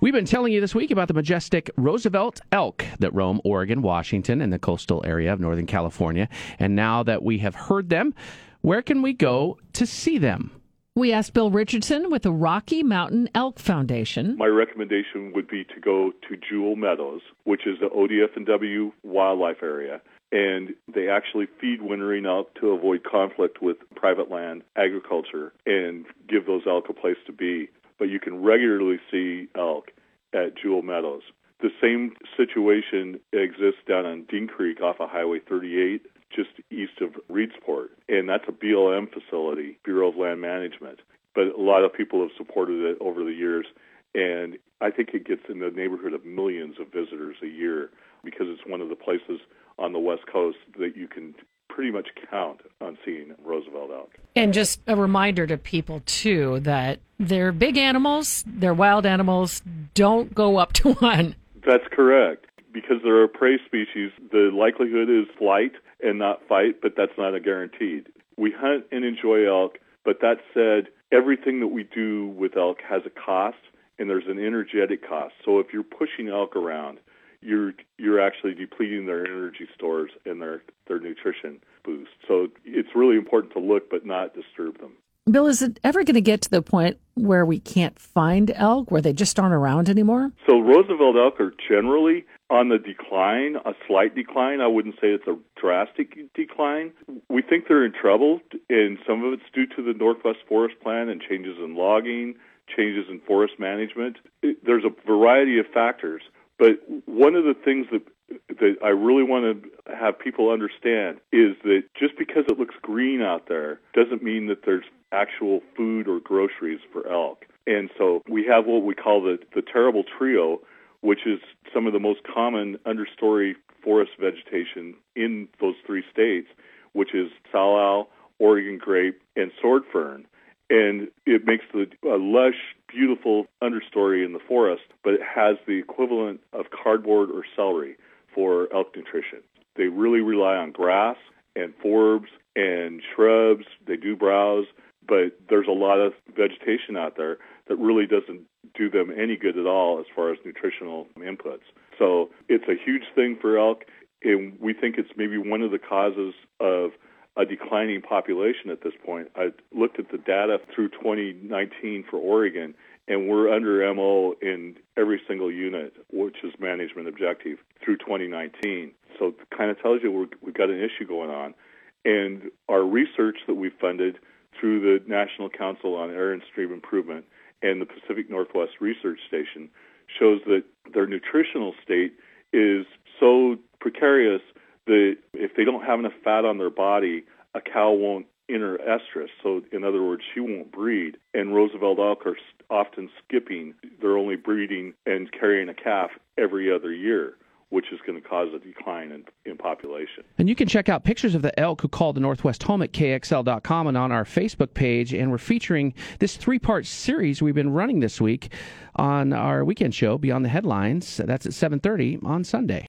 We've been telling you this week about the majestic Roosevelt elk that roam Oregon, Washington, and the coastal area of Northern California. And now that we have heard them, where can we go to see them? We asked Bill Richardson with the Rocky Mountain Elk Foundation. My recommendation would be to go to Jewell Meadows, which is the ODF&W wildlife area. And they actually feed wintering elk to avoid conflict with private land agriculture and give those elk a place to be. But you can regularly see elk at Jewell Meadows. The same situation exists down on Dean Creek off of Highway 38 just east of Reedsport, and that's a BLM facility, Bureau of Land Management. But a lot of people have supported it over the years, and I think it gets in the neighborhood of millions of visitors a year because it's one of the places on the West Coast that you can pretty much count on seeing Roosevelt elk. And just a reminder to people, too, that they're big animals, they're wild animals. Don't go up to one. That's correct. Because they're a prey species, the likelihood is flight and not fight, but that's not a guaranteed. We hunt and enjoy elk, but that said, everything that we do with elk has a cost and there's an energetic cost. So if you're pushing elk around, you're you're actually depleting their energy stores and their their nutrition boost. So it's really important to look but not disturb them. Bill, is it ever going to get to the point where we can't find elk, where they just aren't around anymore? So Roosevelt elk are generally on the decline, a slight decline. I wouldn't say it's a drastic decline. We think they're in trouble, and some of it's due to the Northwest Forest Plan and changes in logging, changes in forest management. There's a variety of factors, but one of the things that that I really want to have people understand is that just because it looks green out there doesn't mean that there's actual food or groceries for elk. And so we have what we call the, the terrible trio, which is some of the most common understory forest vegetation in those three states, which is salal, Oregon grape, and sword fern. And it makes the, a lush, beautiful understory in the forest, has the equivalent of cardboard or celery for elk nutrition. They really rely on grass and forbs and shrubs. They do browse, but there's a lot of vegetation out there that really doesn't do them any good at all as far as nutritional inputs. So it's a huge thing for elk, and we think it's maybe one of the causes of a declining population at this point. I looked at the data through 2019 for Oregon, and we're under MO in every single unit, which is management objective, through 2019. So it kind of tells you we we've got an issue going on. And our research that we funded through the National Council on Air and Stream Improvement and the Pacific Northwest Research Station shows that their nutritional state is so precarious that if they don't have enough fat on their body, a cow won't enter estrus. So, in other words, she won't breed. And Roosevelt elk are often skipping. They're only breeding and carrying a calf every other year which is going to cause a decline in, in population. And you can check out pictures of the elk who called the Northwest home at kxl.com and on our Facebook page. And we're featuring this three part series we've been running this week on our weekend show, Beyond the Headlines. That's at 7.30 on Sunday.